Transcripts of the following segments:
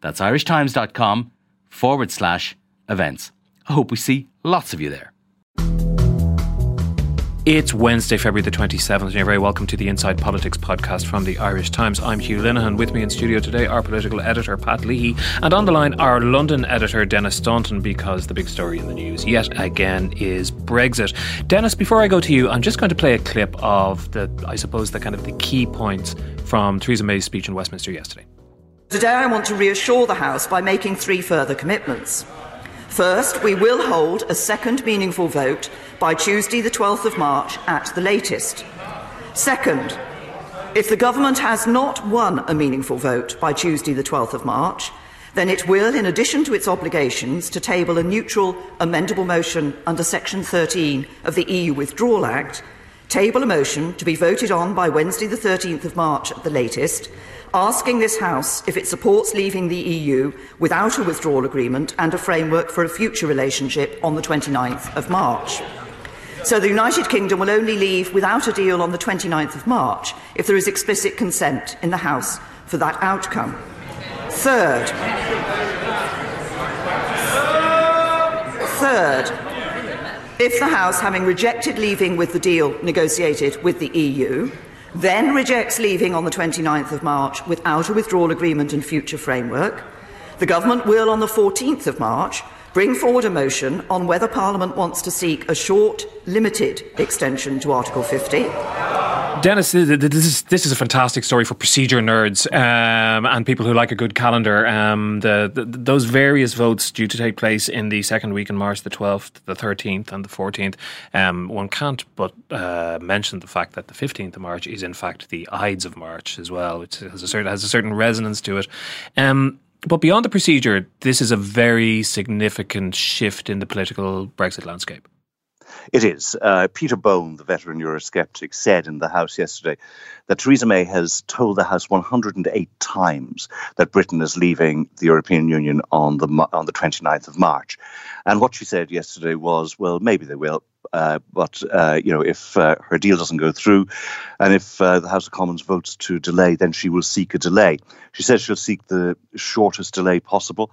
That's irishtimes.com forward slash events. I hope we see lots of you there. It's Wednesday, February the 27th, and you're very welcome to the Inside Politics podcast from the Irish Times. I'm Hugh Linehan. With me in studio today, our political editor, Pat Leahy, and on the line, our London editor, Denis Staunton, because the big story in the news yet again is Brexit. Denis, before I go to you, I'm just going to play a clip of the, I suppose, the kind of the key points from Theresa May's speech in Westminster yesterday. Today, I want to reassure the House by making three further commitments. First, we will hold a second meaningful vote by Tuesday, the 12th of March, at the latest. Second, if the government has not won a meaningful vote by Tuesday, the 12th of March, then it will, in addition to its obligations to table a neutral amendable motion under Section 13 of the EU Withdrawal Act, table a motion to be voted on by Wednesday the 13th of March at the latest, asking this House if it supports leaving the EU without a withdrawal agreement and a framework for a future relationship on the 29th of March. So the United Kingdom will only leave without a deal on the 29th of March if there is explicit consent in the House for that outcome. Third, third, If the House, having rejected leaving with the deal negotiated with the EU, then rejects leaving on the 29th of March without a withdrawal agreement and future framework, the Government will, on the 14th of March, bring forward a motion on whether Parliament wants to seek a short, limited extension to Article 50. Denis, this is this is a fantastic story for procedure nerds um, and people who like a good calendar. Um, the, the, those various votes due to take place in the second week in March, the twelfth, the thirteenth, and the fourteenth. Um, one can't but uh, mention the fact that the fifteenth of March is in fact the Ides of March as well, which has a certain has a certain resonance to it. But beyond the procedure, this is a very significant shift in the political Brexit landscape. It is. Uh, Peter Bone, the veteran Eurosceptic, said in the House yesterday that Theresa May has told the House 108 times that Britain is leaving the European Union on the on the 29th of March. And what she said yesterday was, well, maybe they will, uh, but uh, you know, if uh, her deal doesn't go through, and if uh, the House of Commons votes to delay, then she will seek a delay. She says she'll seek the shortest delay possible.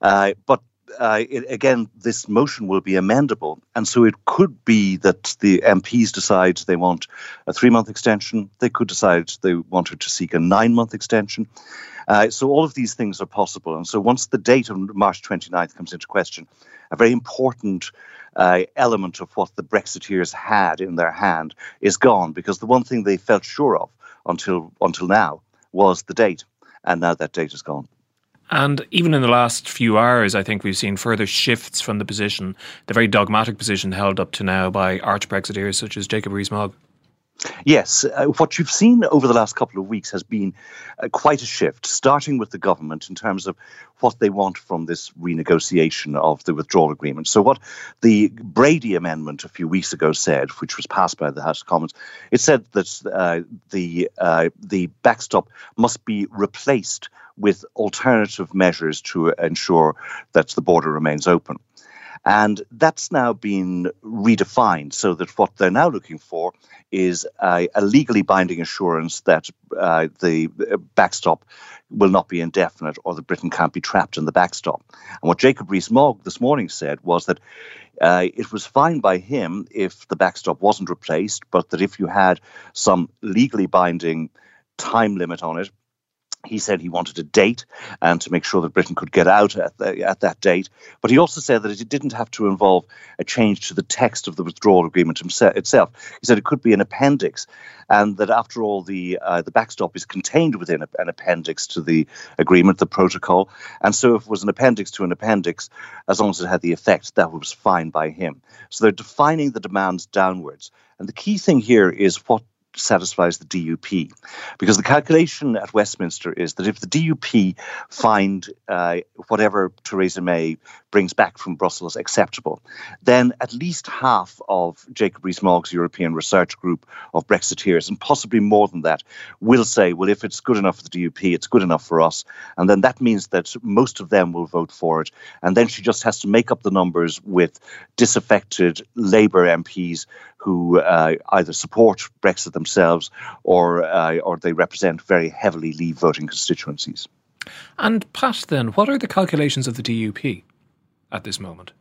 Uh, but uh, it, again, this motion will be amendable. And so it could be that the MPs decide they want a three month extension. They could decide they wanted to seek a nine month extension. Uh, so all of these things are possible. And so once the date of March 29th comes into question, a very important uh, element of what the Brexiteers had in their hand is gone because the one thing they felt sure of until until now was the date. And now that date is gone. And even in the last few hours, I think we've seen further shifts from the position, the very dogmatic position held up to now by arch Brexiteers such as Jacob Rees-Mogg. Yes, uh, what you've seen over the last couple of weeks has been uh, quite a shift, starting with the government in terms of what they want from this renegotiation of the withdrawal agreement. So, what the Brady Amendment a few weeks ago said, which was passed by the House of Commons, it said that uh, the uh, the backstop must be replaced with alternative measures to ensure that the border remains open. And that's now been redefined so that what they're now looking for is a, a legally binding assurance that uh, the backstop will not be indefinite or that Britain can't be trapped in the backstop. And what Jacob Rees-Mogg this morning said was that uh, it was fine by him if the backstop wasn't replaced, but that if you had some legally binding time limit on it, he said he wanted a date and to make sure that Britain could get out at, the, at that date. But he also said that it didn't have to involve a change to the text of the withdrawal agreement itself. He said it could be an appendix, and that after all, the uh, the backstop is contained within a, an appendix to the agreement, the protocol. And so, if it was an appendix to an appendix, as long as it had the effect, that was fine by him. So they're defining the demands downwards. And the key thing here is what satisfies the DUP. Because the calculation at Westminster is that if the DUP find uh, whatever Theresa May brings back from Brussels acceptable, then at least half of Jacob Rees-Mogg's European Research Group of Brexiteers, and possibly more than that, will say, well, if it's good enough for the DUP, it's good enough for us. And then that means that most of them will vote for it. And then she just has to make up the numbers with disaffected Labour MPs who uh, either support Brexit themselves or uh, or they represent very heavily Leave voting constituencies. And Pat, then, what are the calculations of the DUP at this moment?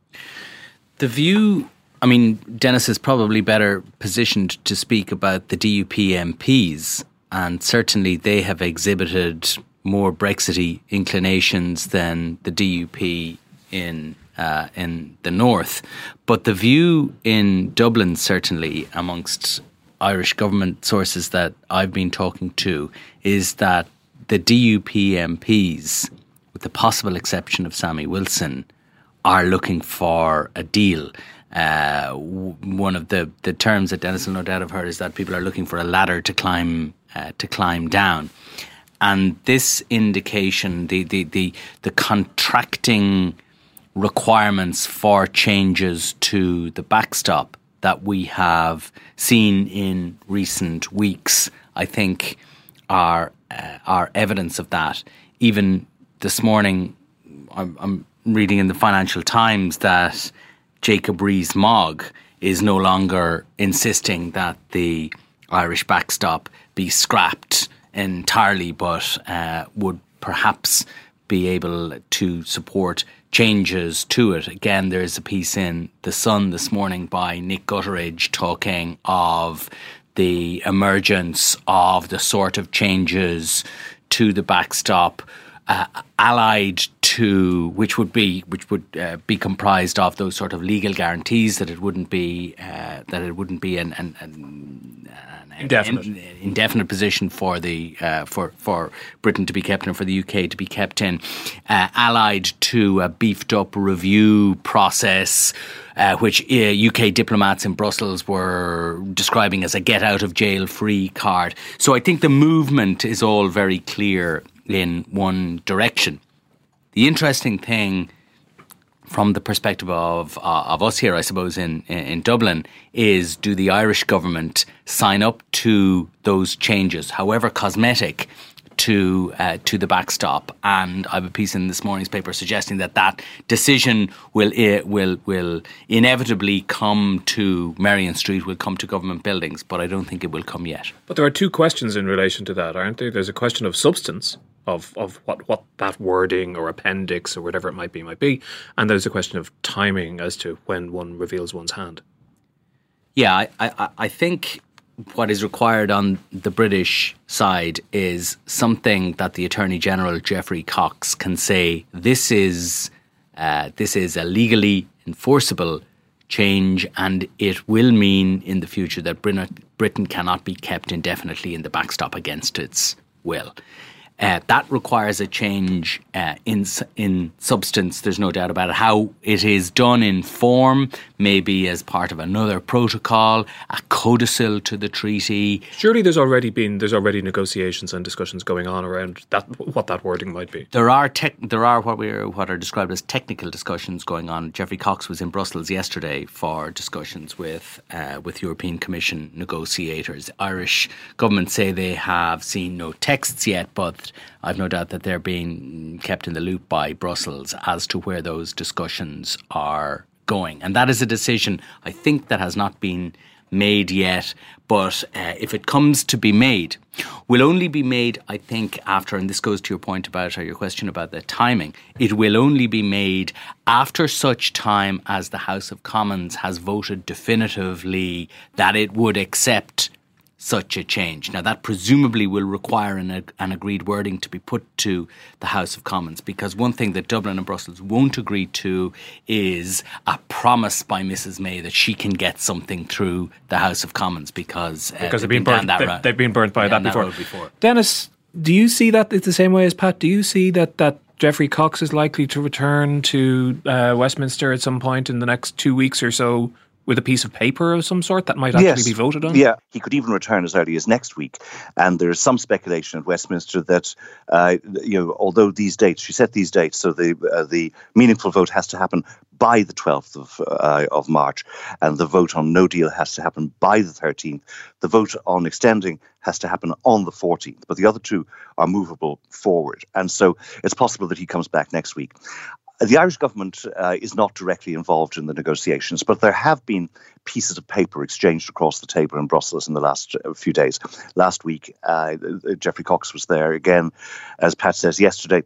The view. I mean, Denis is probably better positioned to speak about the DUP MPs, and certainly they have exhibited more Brexity inclinations than the DUP in uh, in the north. But the view in Dublin, certainly amongst Irish government sources that I've been talking to, is that the DUP MPs, with the possible exception of Sammy Wilson, are looking for a deal. Uh, one of the, the terms that Denis will no doubt have heard is that people are looking for a ladder to climb uh, to climb down, and this indication the the the, the contracting requirements for changes to the backstop that we have seen in recent weeks, I think, are uh, are evidence of that. Even this morning, I'm, I'm, reading in the Financial Times that Jacob Rees-Mogg is no longer insisting that the Irish backstop be scrapped entirely, but uh, would perhaps be able to support changes to it. Again, there's a piece in The Sun this morning by Nick Gutteridge talking of the emergence of the sort of changes to the backstop. Uh, allied to which would be which would uh, be comprised of those sort of legal guarantees that it wouldn't be uh, that it wouldn't be an, an, an indefinite in, indefinite position for the uh, for for Britain to be kept in, for the UK to be kept in, uh, allied to a beefed up review process. Uh, which UK uh, diplomats in Brussels were describing as a get out of jail free card. So I think the movement is all very clear in one direction. The interesting thing from the perspective of uh, of us here, I suppose in in Dublin, is do the Irish government sign up to those changes, however cosmetic, to uh, to the backstop? And I have a piece in this morning's paper suggesting that that decision will uh, will will inevitably come to Merrion Street, will come to government buildings, but I don't think it will come yet. But there are two questions in relation to that, aren't there? There's a question of substance of of what what that wording or appendix or whatever it might be might be, and there's a question of timing as to when one reveals one's hand. Yeah, I, I, I think what is required on the British side is something that the Attorney General Geoffrey Cox can say. This is uh, this is a legally enforceable change, and it will mean in the future that Britain cannot be kept indefinitely in the backstop against its will. Uh, that requires a change uh, in in substance. There's no doubt about it. How it is done in form, maybe as part of another protocol, a codicil to the treaty. Surely, there's already been there's already negotiations and discussions going on around that what that wording might be. There are tech, there are what we are what are described as technical discussions going on. Geoffrey Cox was in Brussels yesterday for discussions with uh, with European Commission negotiators. Irish government say they have seen no texts yet, but I've no doubt that they're being kept in the loop by Brussels as to where those discussions are going. And that is a decision I think that has not been made yet, but uh, if it comes to be made, will only be made, I think, after, and this goes to your point about, or your question about the timing, it will only be made after such time as the House of Commons has voted definitively that it would accept such a change. Now, that presumably will require an, an, agreed wording to be put to the House of Commons because one thing that Dublin and Brussels won't agree to is a promise by Mrs. May that she can get something through the House of Commons because, uh, because they've, been, burnt, that they've, they've been burnt by that, that before. Denis, do you see that it's the same way as Pat? Do you see that that Geoffrey Cox is likely to return to uh, Westminster at some point in the next two weeks or so with a piece of paper of some sort that might actually yes. be voted on? Yeah, he could even return as early as next week. And there is some speculation at Westminster that, uh, you know, although these dates, she set these dates, so the uh, the meaningful vote has to happen by the 12th of, uh, of March, and the vote on no deal has to happen by the 13th. The vote on extending has to happen on the 14th, but the other two are movable forward. And so it's possible that he comes back next week. The Irish government uh, is not directly involved in the negotiations, but there have been pieces of paper exchanged across the table in Brussels in the last uh, few days. Last week, uh, Geoffrey Cox was there again, as Pat says yesterday.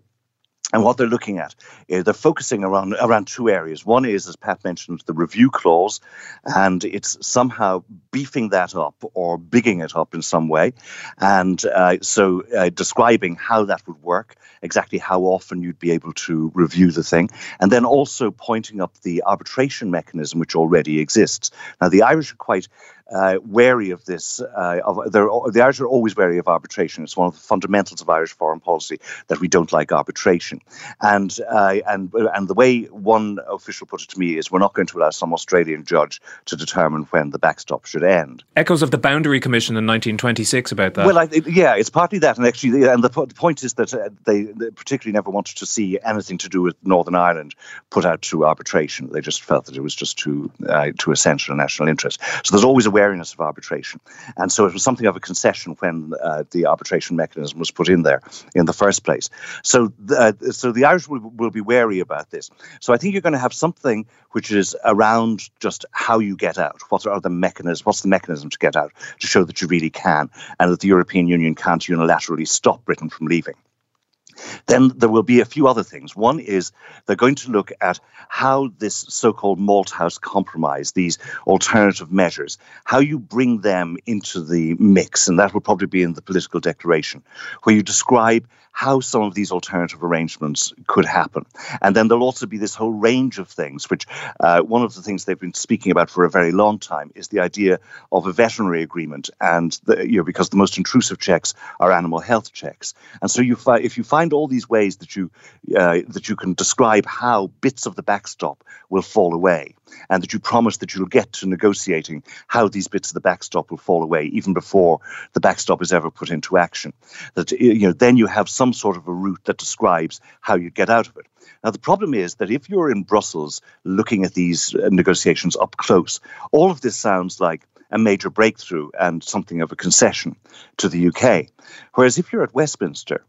And what they're looking at, uh, they're focusing around around two areas. One is, as Pat mentioned, the review clause, and it's somehow beefing that up or bigging it up in some way, and uh, so uh, describing how that would work, exactly how often you'd be able to review the thing, and then also pointing up the arbitration mechanism which already exists. Now, the Irish are quite uh, wary of this. Uh, of, the Irish are always wary of arbitration. It's one of the fundamentals of Irish foreign policy that we don't like arbitration. And uh, and and the way one official put it to me is, we're not going to allow some Australian judge to determine when the backstop should end. Echoes of the Boundary Commission in 1926 about that. Well, I, yeah, it's partly that, and actually, and the, the point is that uh, they, they particularly never wanted to see anything to do with Northern Ireland put out to arbitration. They just felt that it was just too uh, too essential a national interest. So there's always a wariness of arbitration. And so it was something of a concession when uh, the arbitration mechanism was put in there in the first place. So, uh, so the Irish will, will be wary about this. So I think you're going to have something which is around just how you get out. What are the mechanisms? What's the mechanism to get out to show that you really can, and that the European Union can't unilaterally stop Britain from leaving? Then there will be a few other things. One is they're going to look at how this so called Malthouse compromise, these alternative measures, how you bring them into the mix. And that will probably be in the political declaration, where you describe how some of these alternative arrangements could happen. And then there'll also be this whole range of things, which uh, one of the things they've been speaking about for a very long time is the idea of a veterinary agreement. And, the, you know, because the most intrusive checks are animal health checks. And so you fi- if you find all these ways that you, uh, that you can describe how bits of the backstop will fall away, and that you promise that you'll get to negotiating how these bits of the backstop will fall away even before the backstop is ever put into action. That you know, then you have some sort of a route that describes how you get out of it. Now, the problem is that if you're in Brussels looking at these uh, negotiations up close, all of this sounds like a major breakthrough and something of a concession to the UK. Whereas if you're at Westminster,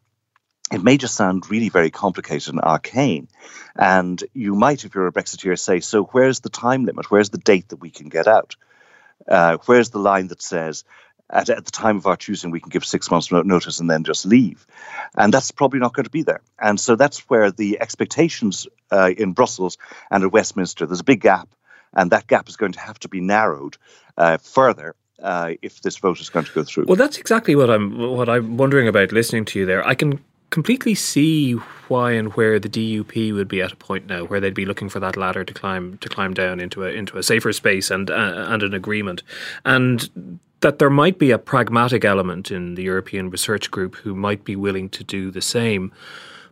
it may just sound really very complicated and arcane. And you might, if you're a Brexiteer, say, so where's the time limit? Where's the date that we can get out? Uh, where's the line that says, at, at, the time of our choosing, we can give six months' notice and then just leave? And that's probably not going to be there. And so that's where the expectations uh, in Brussels and at Westminster, there's a big gap. And that gap is going to have to be narrowed uh, further uh, if this vote is going to go through. Well, that's exactly what I'm what I'm wondering about listening to you there. I can completely see why and where the DUP would be at a point now where they'd be looking for that ladder to climb to climb down into a into a safer space and uh, and an agreement, and that there might be a pragmatic element in the European Research Group who might be willing to do the same.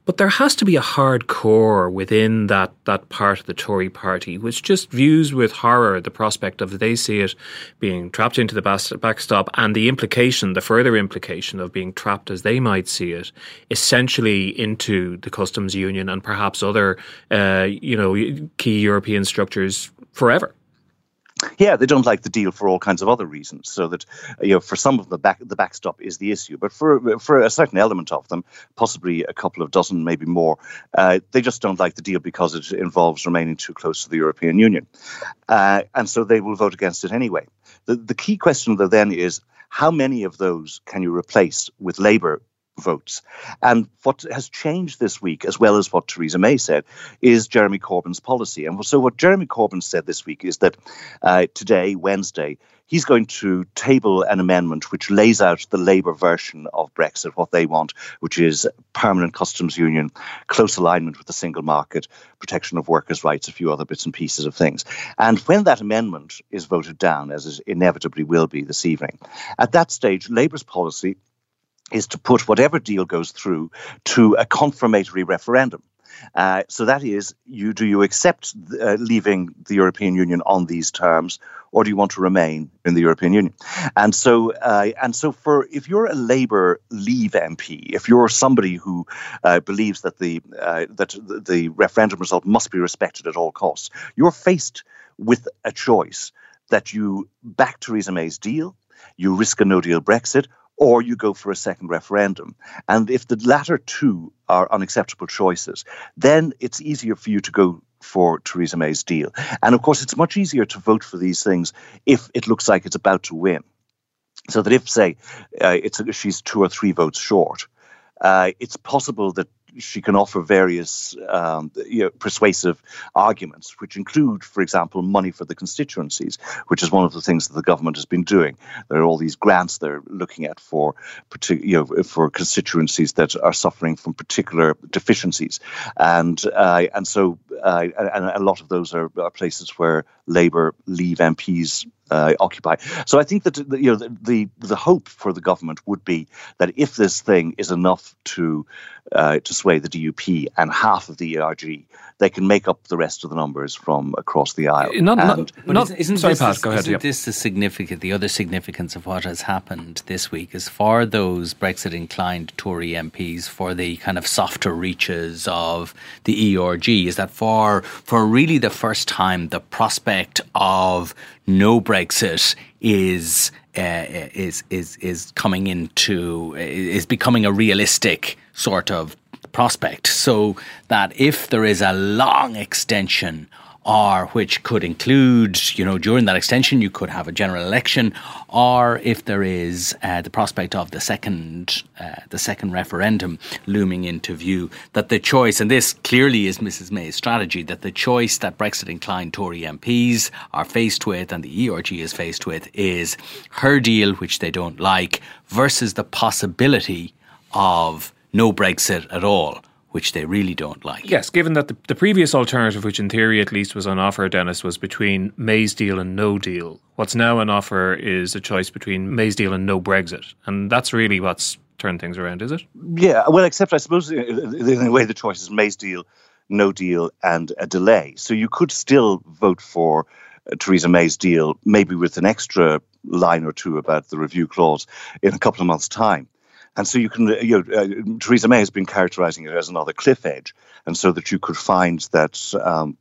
But there has to be a hard core within that, that part of the Tory party which just views with horror the prospect of they see it being trapped into the backstop and the implication, the further implication of being trapped as they might see it, essentially into the customs union and perhaps other, uh, you know, key European structures forever. Yeah, they don't like the deal for all kinds of other reasons. So that you know, for some of the back the backstop is the issue, but for for a certain element of them, possibly a couple of dozen, maybe more, uh, they just don't like the deal because it involves remaining too close to the European Union, uh, and so they will vote against it anyway. The the key question though then is how many of those can you replace with Labour votes. And what has changed this week, as well as what Theresa May said, is Jeremy Corbyn's policy. And so, what Jeremy Corbyn said this week is that uh, today, Wednesday, he's going to table an amendment which lays out the Labour version of Brexit, what they want, which is permanent customs union, close alignment with the single market, protection of workers' rights, a few other bits and pieces of things. And when that amendment is voted down, as it inevitably will be this evening, at that stage, Labour's policy is to put whatever deal goes through to a confirmatory referendum. Uh, so that is, you do you accept uh, leaving the European Union on these terms, or do you want to remain in the European Union? And so, uh, and so, for if you're a Labour Leave MP, if you're somebody who uh, believes that the uh, that the referendum result must be respected at all costs, you're faced with a choice that you back Theresa May's deal, you risk a No Deal Brexit, or you go for a second referendum. And if the latter two are unacceptable choices, then it's easier for you to go for Theresa May's deal. And of course, it's much easier to vote for these things if it looks like it's about to win. So that if, say, uh, it's she's two or three votes short, uh, it's possible that she can offer various um, you know, persuasive arguments, which include, for example, money for the constituencies, which is one of the things that the government has been doing. There are all these grants they're looking at for, you know, for constituencies that are suffering from particular deficiencies, and uh, and so uh, and a lot of those are, are places where Labour leave MPs uh, occupy. So I think that you know the, the, the hope for the government would be that if this thing is enough to uh, to sway the DUP and half of the ERG, they can make up the rest of the numbers from across the aisle. Not, and, not, not isn't, isn't sorry, this, Pat, go ahead. Isn't this the significant? The other significance of what has happened this week is for those Brexit-inclined Tory MPs, for the kind of softer reaches of the ERG, is that for for really the first time, the prospect of no Brexit is uh, is is is coming into is becoming a realistic sort of prospect. So that if there is a long extension or which could include, you know, during that extension, you could have a general election, or if there is uh, the prospect of the second, uh, the second referendum looming into view, that the choice, and this clearly is Mrs May's strategy, that the choice that Brexit-inclined Tory MPs are faced with, and the ERG is faced with, is her deal, which they don't like, versus the possibility of no Brexit at all which they really don't like. Yes, given that the, the previous alternative, which in theory at least was on offer, Denis, was between May's deal and no deal. What's now on offer is a choice between May's deal and no Brexit. And that's really what's turned things around, is it? Yeah, well, except I suppose in a way the choice is May's deal, no deal, and a delay. So you could still vote for uh, Theresa May's deal, maybe with an extra line or two about the review clause in a couple of months' time. And so you can, you know, uh, Theresa May has been characterizing it as another cliff edge, and so that you could find that um,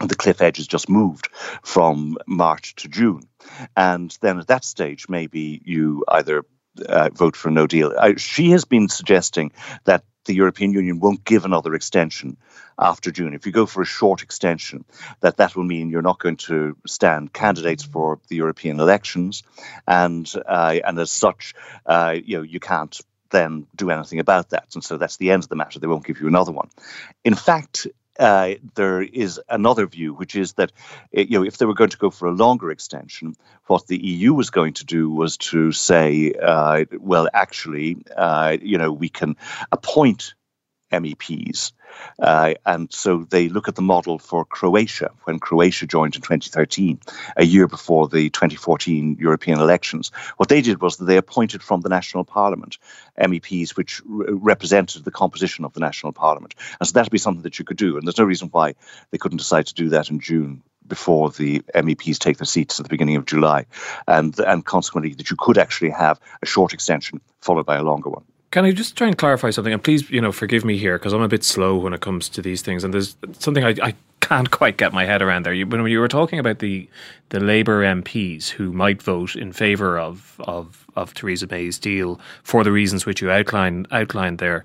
the cliff edge has just moved from March to June. And then at that stage, maybe you either uh, vote for no deal. Uh, she has been suggesting that the European Union won't give another extension after June. If you go for a short extension, that that will mean you're not going to stand candidates for the European elections, and uh, and as such, uh, you know you can't then do anything about that. And so that's the end of the matter. They won't give you another one. In fact, uh, there is another view, which is that eh, you know if they were going to go for a longer extension, what the EU was going to do was to say, uh, well, actually, uh, you know, we can appoint MEPs. Uh, and so they look at the model for Croatia when Croatia joined in 2013, a year before the 2014 European elections. What they did was that they appointed from the national parliament MEPs which re- represented the composition of the national parliament. And so that'd be something that you could do. And there's no reason why they couldn't decide to do that in June before the MEPs take their seats at the beginning of July, and and consequently that you could actually have a short extension followed by a longer one. Can I just try and clarify something? And please, you know, forgive me here because I'm a bit slow when it comes to these things. And there's something I, I can't quite get my head around there. You, when you were talking about the the Labour MPs who might vote in favour of, of of Theresa May's deal for the reasons which you outlined outlined there,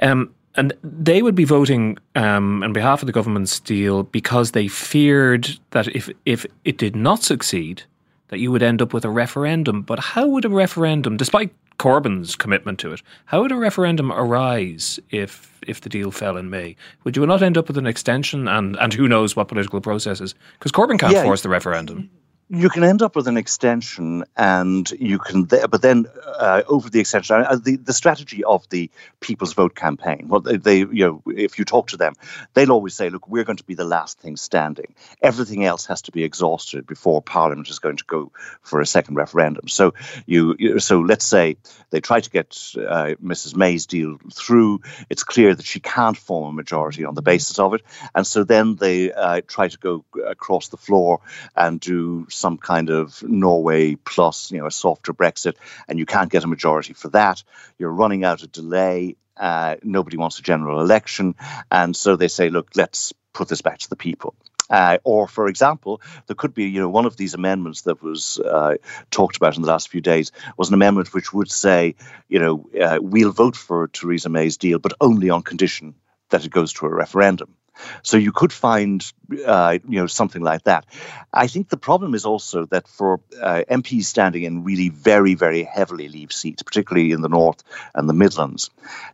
um, and they would be voting um, on behalf of the government's deal because they feared that if if it did not succeed, that you would end up with a referendum. But how would a referendum, despite Corbyn's commitment to it. How would a referendum arise if if the deal fell in May? Would you not end up with an extension and, and who knows what political processes? Because Corbyn can't yeah, force the referendum. You can end up with an extension, and you can. But then, uh, over the extension, uh, the the strategy of the People's Vote campaign. Well, they, they, you know, if you talk to them, they'll always say, "Look, we're going to be the last thing standing. Everything else has to be exhausted before Parliament is going to go for a second referendum." So you, so let's say they try to get uh, Mrs. May's deal through. It's clear that she can't form a majority on the basis of it, and so then they uh, try to go across the floor and do some kind of Norway plus, you know, a softer Brexit, and you can't get a majority for that. You're running out of delay. Uh, nobody wants a general election, and so they say, look, let's put this back to the people. Uh, or, for example, there could be, you know, one of these amendments that was uh, talked about in the last few days was an amendment which would say, you know, uh, we'll vote for Theresa May's deal, but only on condition that it goes to a referendum. So you could find, uh, you know, something like that. I think the problem is also that for uh, MPs standing in really very, very heavily Leave seats, particularly in the North and the Midlands,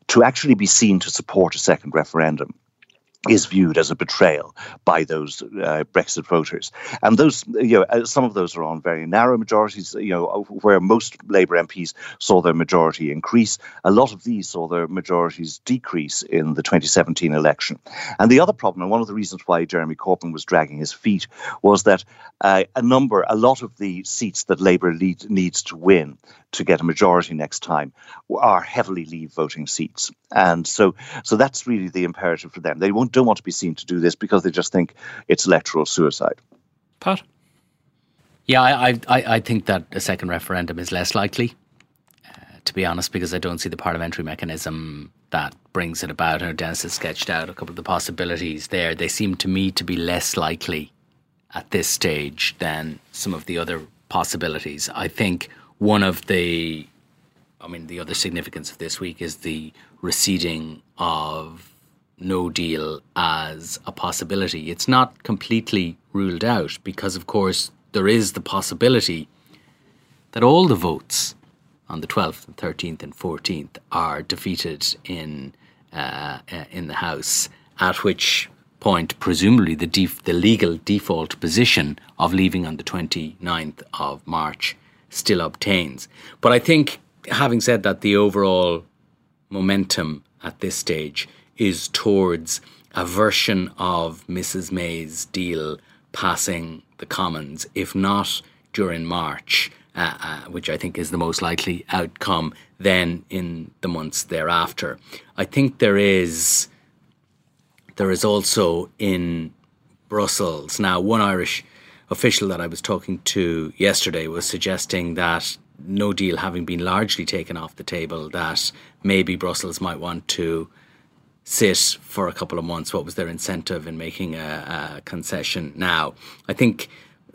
to actually be seen to support a second referendum is viewed as a betrayal by those uh, Brexit voters, and those you know uh, some of those are on very narrow majorities. You know where most Labour MPs saw their majority increase, a lot of these saw their majorities decrease in the 2017 election. And the other problem, and one of the reasons why Jeremy Corbyn was dragging his feet, was that uh, a number, a lot of the seats that Labour lead, needs to win to get a majority next time are heavily leave voting seats. And so so that's really the imperative for them. They won't, don't want to be seen to do this because they just think it's electoral suicide. Pat? Yeah, I, I, I think that a second referendum is less likely, uh, to be honest, because I don't see the parliamentary mechanism that brings it about. And Denis has sketched out a couple of the possibilities there. They seem to me to be less likely at this stage than some of the other possibilities. I think one of the, I mean, the other significance of this week is the receding of no deal as a possibility. It's not completely ruled out because, of course, there is the possibility that all the votes on the 12th and 13th and 14th are defeated in uh, uh, in the House, at which point, presumably, the, def- the legal default position of leaving on the 29th of March still obtains. But I think, having said that, the overall momentum at this stage is towards a version of Mrs. May's deal passing the Commons, if not during March, uh, uh, which I think is the most likely outcome, then in the months thereafter. I think there is there is also in Brussels now one Irish official that I was talking to yesterday was suggesting that no deal having been largely taken off the table, that maybe Brussels might want to sit for a couple of months. What was their incentive in making a, a concession now? I think,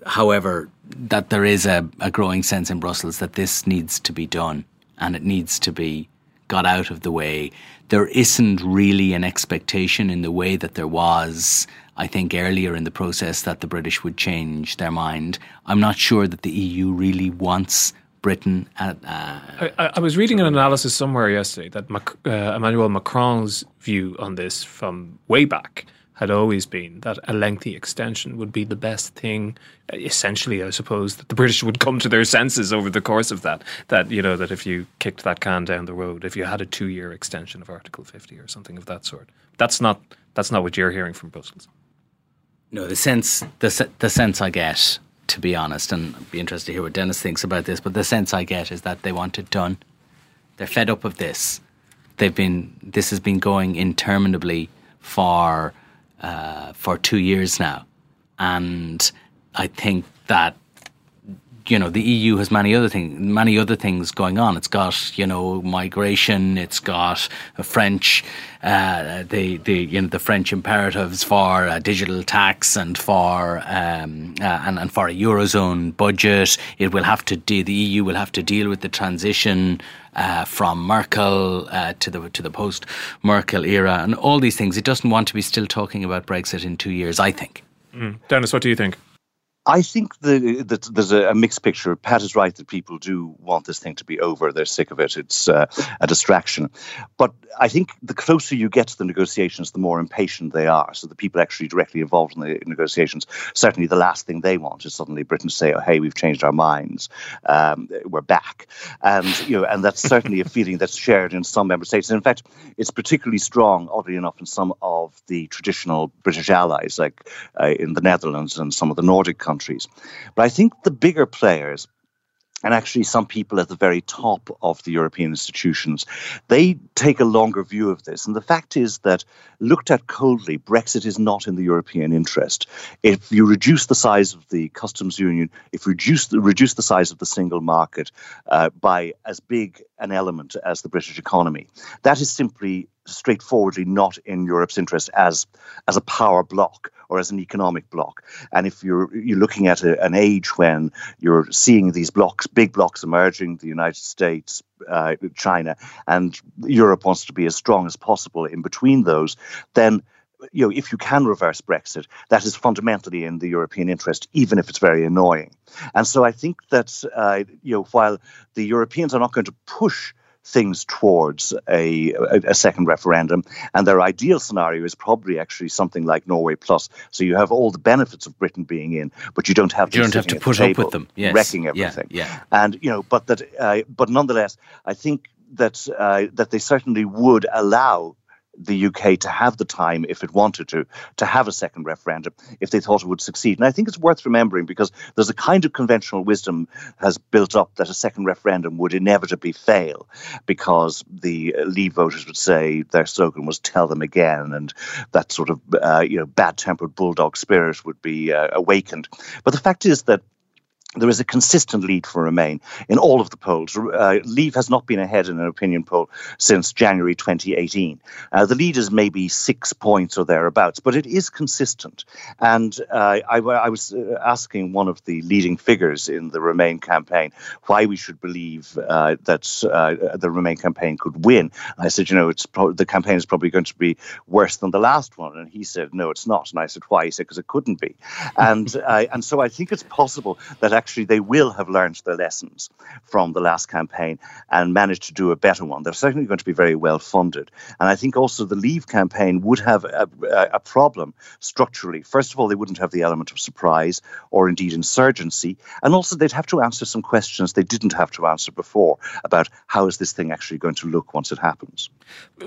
however, that there is a, a growing sense in Brussels that this needs to be done and it needs to be got out of the way. There isn't really an expectation in the way that there was I think earlier in the process that the British would change their mind. I'm not sure that the EU really wants Britain. At, uh, I, I, was reading an analysis somewhere yesterday that Mac, uh, Emmanuel Macron's view on this from way back had always been that a lengthy extension would be the best thing. Essentially, I suppose that the British would come to their senses over the course of that. That you know that if you kicked that can down the road, if you had a two-year extension of Article 50 or something of that sort, that's not that's not what you're hearing from Brussels. No, the sense the the sense I get, to be honest, and I'd be interested to hear what Denis thinks about this. But the sense I get is that they want it done. They're fed up of this. They've been this has been going interminably for uh, for two years now, and I think that you know the EU has many other things, many other things going on. It's got you know migration. It's got French, uh, the the you know the French imperatives for a digital tax and for um, uh, and and for a eurozone budget. It will have to de- the EU will have to deal with the transition. Uh, from Merkel uh, to the to the post Merkel era and all these things, it doesn't want to be still talking about Brexit in two years. I think. Mm. Denis, what do you think? I think the, the, there's a, a, mixed picture. Pat is right that people do want this thing to be over. They're sick of it. It's uh, a distraction. But I think the closer you get to the negotiations, the more impatient they are. So the people actually directly involved in the negotiations, certainly the last thing they want is suddenly Britain to say, "Oh, hey, we've changed our minds. Um, we're back." And you know, and that's certainly a feeling that's shared in some member states. And in fact, it's particularly strong, oddly enough, in some of the traditional British allies, like uh, in the Netherlands and some of the Nordic countries countries. But I think the bigger players, and actually some people at the very top of the European institutions, they take a longer view of this. And the fact is that, looked at coldly, Brexit is not in the European interest. If you reduce the size of the customs union, if you reduce the, reduce the size of the single market uh, by as big an element as the British economy, that is simply straightforwardly not in Europe's interest as as a power bloc or as an economic bloc. And if you're you're looking at a, an age when you're seeing these blocks, big blocks emerging, the United States, uh, China, and Europe wants to be as strong as possible in between those, then you know, if you can reverse Brexit, that is fundamentally in the European interest, even if it's very annoying. And so I think that uh, you know, while the Europeans are not going to push things towards a, a, a, second referendum. And their ideal scenario is probably actually something like Norway Plus. So you have all the benefits of Britain being in, but you don't have to. You don't have to put up with them, yes. wrecking everything. Yeah, yeah. And you know, but that, uh, but nonetheless, I think that uh, that they certainly would allow the UK to have the time, if it wanted to, to have a second referendum if they thought it would succeed. And I think it's worth remembering because there's a kind of conventional wisdom has built up that a second referendum would inevitably fail because the Leave voters would say their slogan was "Tell them again," and that sort of uh, you know bad-tempered bulldog spirit would be uh, awakened. But the fact is that there is a consistent lead for Remain in all of the polls. Uh, Leave has not been ahead in an opinion poll since January 2018. Uh, the lead is maybe six points or thereabouts, but it is consistent. And uh, I, I, was uh, asking one of the leading figures in the Remain campaign why we should believe uh, that uh, the Remain campaign could win. I said, you know, it's pro- the campaign is probably going to be worse than the last one, and he said, no, it's not. And I said, why? He said, because it couldn't be. And and so I think it's possible that actually they will have learned their lessons from the last campaign and managed to do a better one. They're certainly going to be very well funded. And I think also the Leave campaign would have a, a problem structurally. First of all, they wouldn't have the element of surprise or indeed insurgency. And also, they'd have to answer some questions they didn't have to answer before about how is this thing actually going to look once it happens.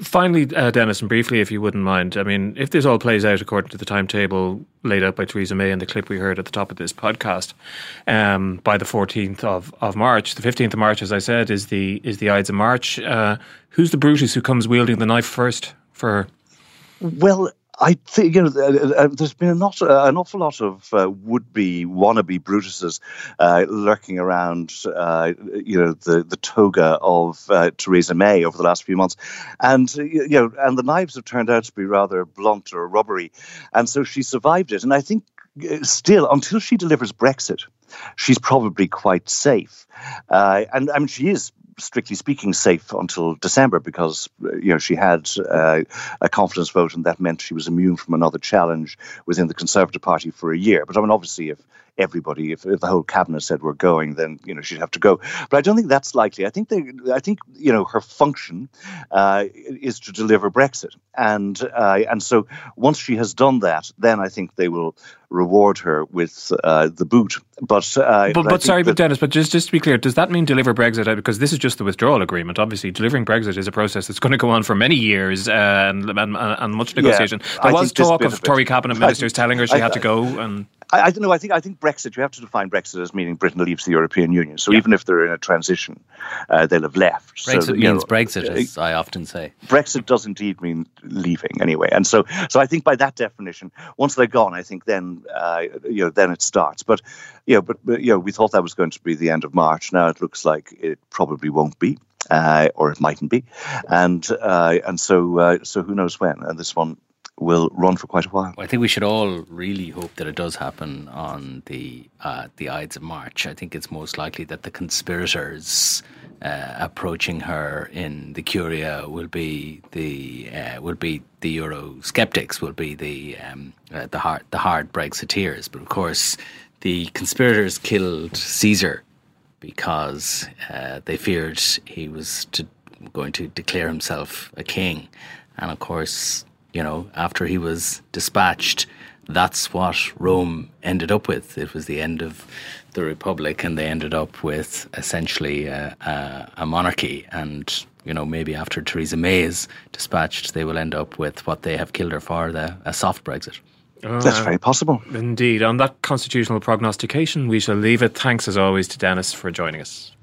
Finally, uh, Denis, and briefly, if you wouldn't mind, I mean, if this all plays out according to the timetable laid out by Theresa May in the clip we heard at the top of this podcast um, by the 14th of, of March. The 15th of March, as I said, is the is the Ides of March. Uh, who's the Brutus who comes wielding the knife first for? Well, I think you know uh, uh, there's been not uh, an awful lot of uh, would-be wannabe Brutuses uh, lurking around, uh, you know, the the toga of Theresa May over the last few months, and you know, and the knives have turned out to be rather blunt or rubbery, and so she survived it. And I think still, until she delivers Brexit, she's probably quite safe. and I mean, she is strictly speaking, safe until December because you know she had uh, a confidence vote, and that meant she was immune from another challenge within the Conservative Party for a year. But I mean, obviously, if everybody, if, if the whole cabinet said we're going, then you know she'd have to go. But I don't think that's likely. I think they, I think you know her function uh, is to deliver Brexit, and uh, and so once she has done that, then I think they will reward her with uh, the boot. But uh, but, but sorry, but Denis, but just just to be clear, does that mean deliver Brexit? Because this is just the withdrawal agreement. Obviously, delivering Brexit is a process that's going to go on for many years uh, and, and, and much negotiation. Yeah, there I was talk of, of Tory cabinet ministers I, telling her she I, had to go and. I, I, don't know. I think I think Brexit. You have to define Brexit as meaning Britain leaves the European Union. So yeah. even if they're in a transition, uh, they'll have left. Brexit so, means know, Brexit, as I often say. Brexit does indeed mean leaving anyway. And so, so I think by that definition, once they're gone, I think then uh, you know then it starts. But you know, but, but you know, we thought that was going to be the end of March. Now it looks like it probably won't be. Uh, or it mightn't be, and uh, and so uh, so who knows when? And this one will run for quite a while. I think we should all really hope that it does happen on the uh, the Ides of March. I think it's most likely that the conspirators uh, approaching her in the Curia will be the uh, will be the Euro skeptics, will be the um, uh, the hard the hard Brexiteers. But of course, the conspirators killed Caesar because uh, they feared he was to, going to declare himself a king, and of course, you know, after he was dispatched that's what Rome ended up with. It was the end of the Republic, and they ended up with essentially a, a, a monarchy. And you know, maybe after Theresa May is dispatched, they will end up with what they have killed her for the, a soft Brexit. That's ah, very possible. Indeed. On that constitutional prognostication, we shall leave it. Thanks as always to Denis for joining us.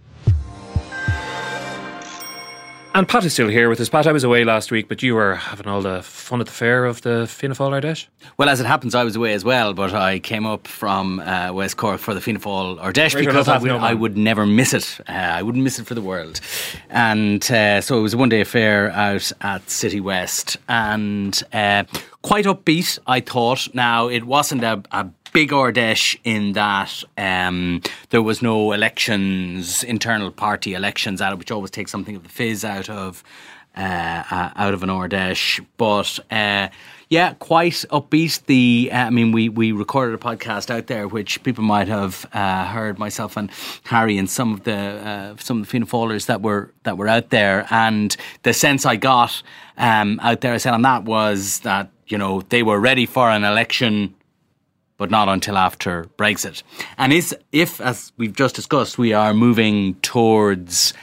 And Pat is still here with us. Pat, I was away last week, but you were having all the fun at the fair of the Fianna Fáil Ard Fheis? Well, as it happens, I was away as well, but I came up from uh, West Cork for the Fianna Fáil Ard Fheis because I would, no I would never miss it. Uh, I wouldn't miss it for the world. And uh, so it was a one day affair out at City West and uh, quite upbeat, I thought. Now, it wasn't a, a big Ard Fheis in that um, there was no elections, internal party elections at it, which always takes something of the fizz out of uh, uh, out of an Ard Fheis. But uh, yeah, quite upbeat. The uh, I mean, we we recorded a podcast out there, which people might have uh, heard. Myself and Harry and some of the uh, some of the Fianna Fáilers that were that were out there, and the sense I got um, out there, I said on that was that you know they were ready for an election but not until after Brexit. And is if, as we've just discussed, we are moving towards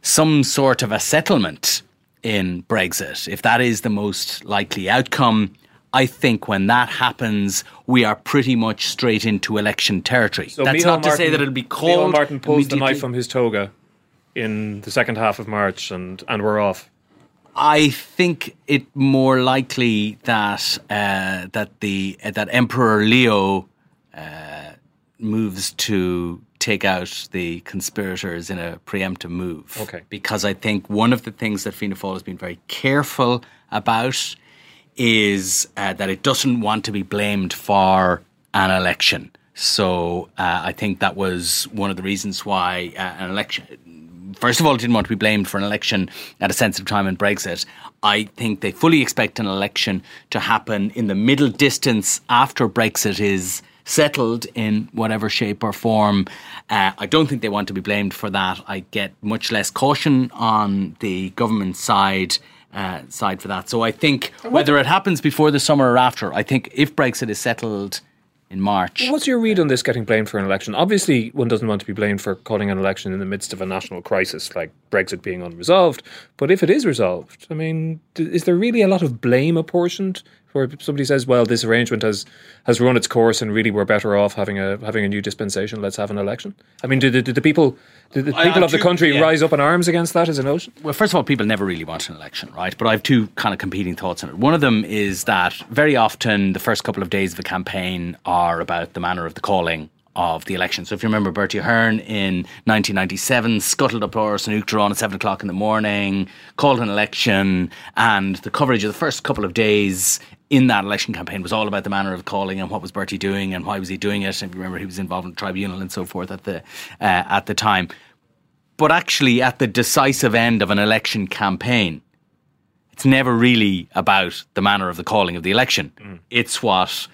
some sort of a settlement in Brexit, if that is the most likely outcome, I think when that happens, we are pretty much straight into election territory. So That's not to say Martin- that it'll be Micheál cold. Martin pulls the knife from his toga in the second half of March, and, and we're off. I think it more likely that uh, that the uh, that Emperor Leo uh, moves to take out the conspirators in a preemptive move. Okay. Because I think one of the things that Fianna Fáil has been very careful about is uh, that it doesn't want to be blamed for an election. So uh, I think that was one of the reasons why uh, an election first of all, didn't want to be blamed for an election at a sensitive time in Brexit. I think they fully expect an election to happen in the middle distance after Brexit is settled in whatever shape or form. Uh, I don't think they want to be blamed for that. I get much less caution on the government side. Uh, side for that. So I think whether it happens before the summer or after, I think if Brexit is settled in March, What's your read on this getting blamed for an election? Obviously, one doesn't want to be blamed for calling an election in the midst of a national crisis like Brexit being unresolved. But if it is resolved, I mean, is there really a lot of blame apportioned? Where somebody says, "Well, this arrangement has has run its course, and really we're better off having a having a new dispensation. Let's have an election." I mean, did, the- did the people did the I- people of the country yeah. rise up in arms against that as a notion? Well, first of all, people never really want an election, right? But I have two kind of competing thoughts on it. One of them is that very often the first couple of days of a campaign are about the manner of the calling of the election. So if you remember Bertie Ahern in 1997 scuttled up and Uachtaráin at 7 o'clock in the morning, called an election, and the coverage of the first couple of days in that election campaign was all about the manner of calling and what was Bertie doing and why was he doing it. And if you remember, he was involved in the tribunal and so forth at the uh, at the time but actually at the decisive end of an election campaign, it's never really about the manner of the calling of the election. It's what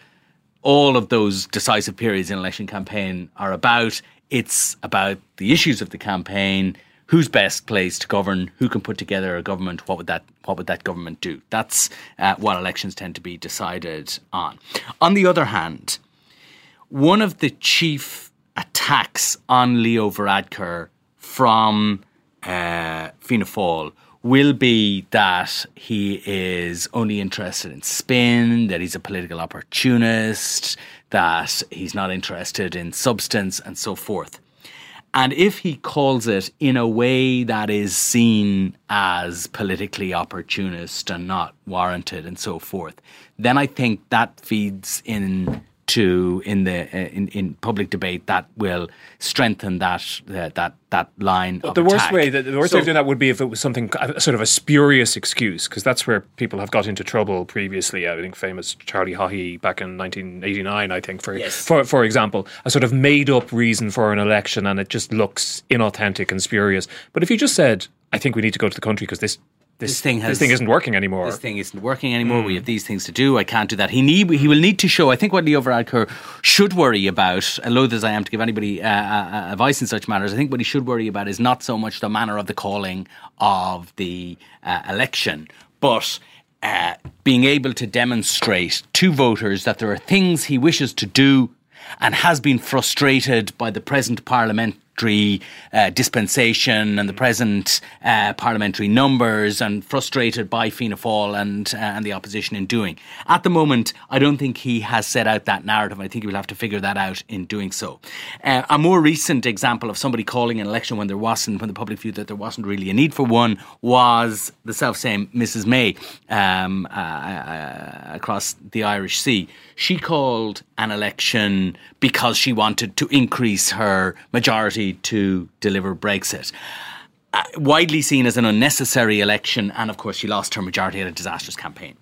all of those decisive periods in an election campaign are about. It's about the issues of the campaign, who's best placed to govern, who can put together a government, what would that what would that government do? That's uh, what elections tend to be decided on. On the other hand, one of the chief attacks on Leo Varadkar from uh, Fianna Fáil will be that he is only interested in spin, that he's a political opportunist, that he's not interested in substance, and so forth. And if he calls it in a way that is seen as politically opportunist and not warranted and so forth, then I think that feeds in to in the uh, in, in public debate that will strengthen that uh, that that line. But the attack. worst way, the, the worst so, way of doing that would be if it was something a, sort of a spurious excuse, because that's where people have got into trouble previously. I think famous Charlie Haughey back in 1989, I think for yes. for for example, a sort of made up reason for an election, and it just looks inauthentic and spurious. But if you just said, "I think we need to go to the country because this this, this, thing has, this thing isn't working anymore. This thing isn't working anymore. Mm. We have these things to do. I can't do that. He need he will need to show. I think what Leo Varadkar should worry about, loath as I am to give anybody uh, uh, uh, advice in such matters, I think what he should worry about is not so much the manner of the calling of the uh, election, but. Uh, being able to demonstrate to voters that there are things he wishes to do and has been frustrated by the present parliament uh, dispensation and the present uh, parliamentary numbers and frustrated by Fianna Fáil and, uh, and the opposition in doing. At the moment, I don't think he has set out that narrative. I think he will have to figure that out in doing so. Uh, a more recent example of somebody calling an election when there wasn't, when the public viewed that there wasn't really a need for one, was the self same Mrs. May um, uh, uh, across the Irish Sea. She called an election because she wanted to increase her majority to deliver Brexit. Uh, widely seen as an unnecessary election, and of course, she lost her majority in a disastrous campaign.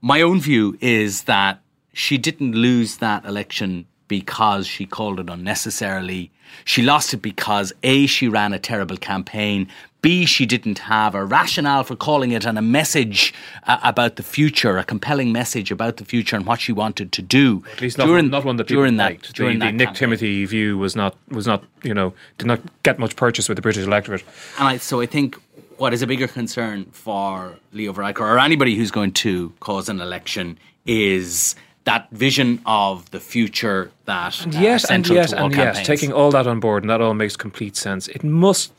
My own view is that she didn't lose that election because she called it unnecessarily. She lost it because A, she ran a terrible campaign, B, she didn't have a rationale for calling it and a message uh, about the future, a compelling message about the future and what she wanted to do. At least not, during, not one that during that, liked. During the, the Nick campaign. Timothy view was not was not you know did not get much purchase with the British electorate. And I, so I think what is a bigger concern for Leo Varadkar or anybody who's going to cause an election is that vision of the future that and yes, and yes, and campaigns. yes, taking all that on board, and that all makes complete sense. It must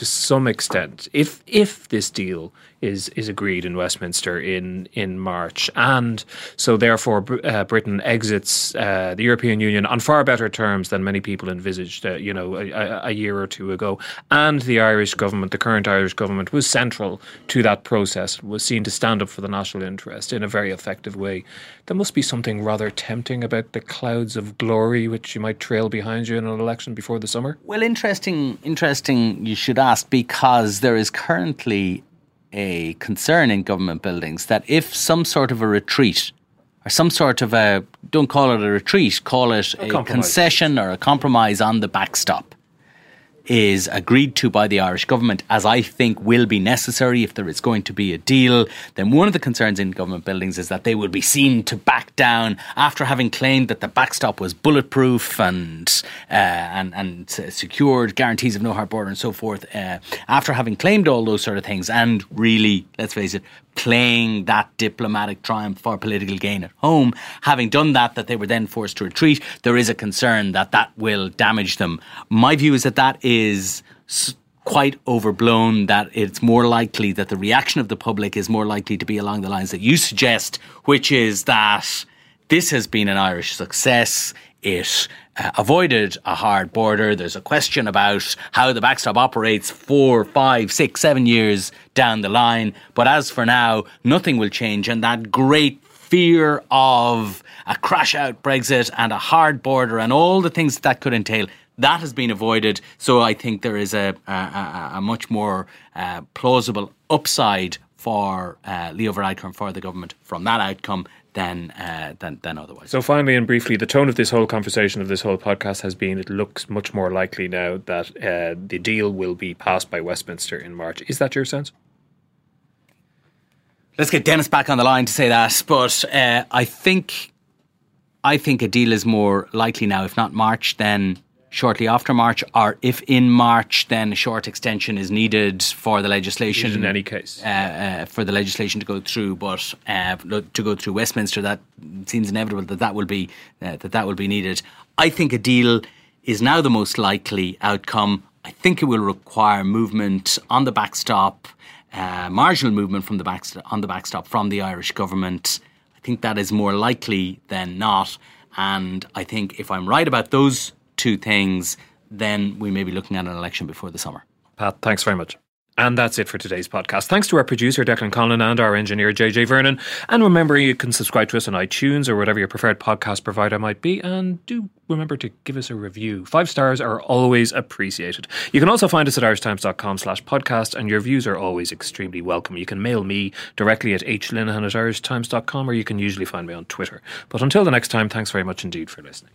to some extent, if if this deal is is agreed in Westminster in in March, and so therefore uh, Britain exits uh, the European Union on far better terms than many people envisaged, uh, you know, a, a, year or two ago. And the Irish government, the current Irish government, was central to that process, was seen to stand up for the national interest in a very effective way. There must be something rather tempting about the clouds of glory which you might trail behind you in an election before the summer. Well, interesting, interesting. You should ask because there is currently a concern in government buildings that if some sort of a retreat or some sort of a don't call it a retreat, call it a, a concession or a compromise on the backstop is agreed to by the Irish government, as I think will be necessary if there is going to be a deal, then one of the concerns in government buildings is that they will be seen to back down after having claimed that the backstop was bulletproof and uh, and and secured guarantees of no hard border and so forth. Uh, after having claimed all those sort of things, and really, let's face it, playing that diplomatic triumph for political gain at home. Having done that, that they were then forced to retreat, there is a concern that that will damage them. My view is that that is quite overblown, that it's more likely that the reaction of the public is more likely to be along the lines that you suggest, which is that this has been an Irish success. It uh, avoided a hard border. There's a question about how the backstop operates four, five, six, seven years down the line. But as for now, nothing will change. And that great fear of a crash out Brexit and a hard border and all the things that, that could entail. That has been avoided, so I think there is a, a, a much more uh, plausible upside for uh, Leo Varadkar and for the government from that outcome than, uh, than than otherwise. So finally and briefly, the tone of this whole conversation of this whole podcast has been: it looks much more likely now that uh, the deal will be passed by Westminster in March. Is that your sense? Let's get Denis back on the line to say that, but uh, I think I think a deal is more likely now, if not March, then shortly after March, or if in March, then a short extension is needed for the legislation. In any case, uh, uh, for the legislation to go through, but uh, to go through Westminster, that seems inevitable that that will be uh, that that will be needed. I think a deal is now the most likely outcome. I think it will require movement on the backstop, uh, marginal movement from the backstop on the backstop from the Irish government. I think that is more likely than not. And I think if I'm right about those two things, then we may be looking at an election before the summer. Pat, thanks very much. And that's it for today's podcast. Thanks to our producer, Declan Conlon, and our engineer, JJ Vernon. And remember, you can subscribe to us on iTunes or whatever your preferred podcast provider might be. And do remember to give us a review. Five stars are always appreciated. You can also find us at irishtimes.com slash podcast, and your views are always extremely welcome. You can mail me directly at hlinehan at irishtimes.com, or you can usually find me on Twitter. But until the next time, thanks very much indeed for listening.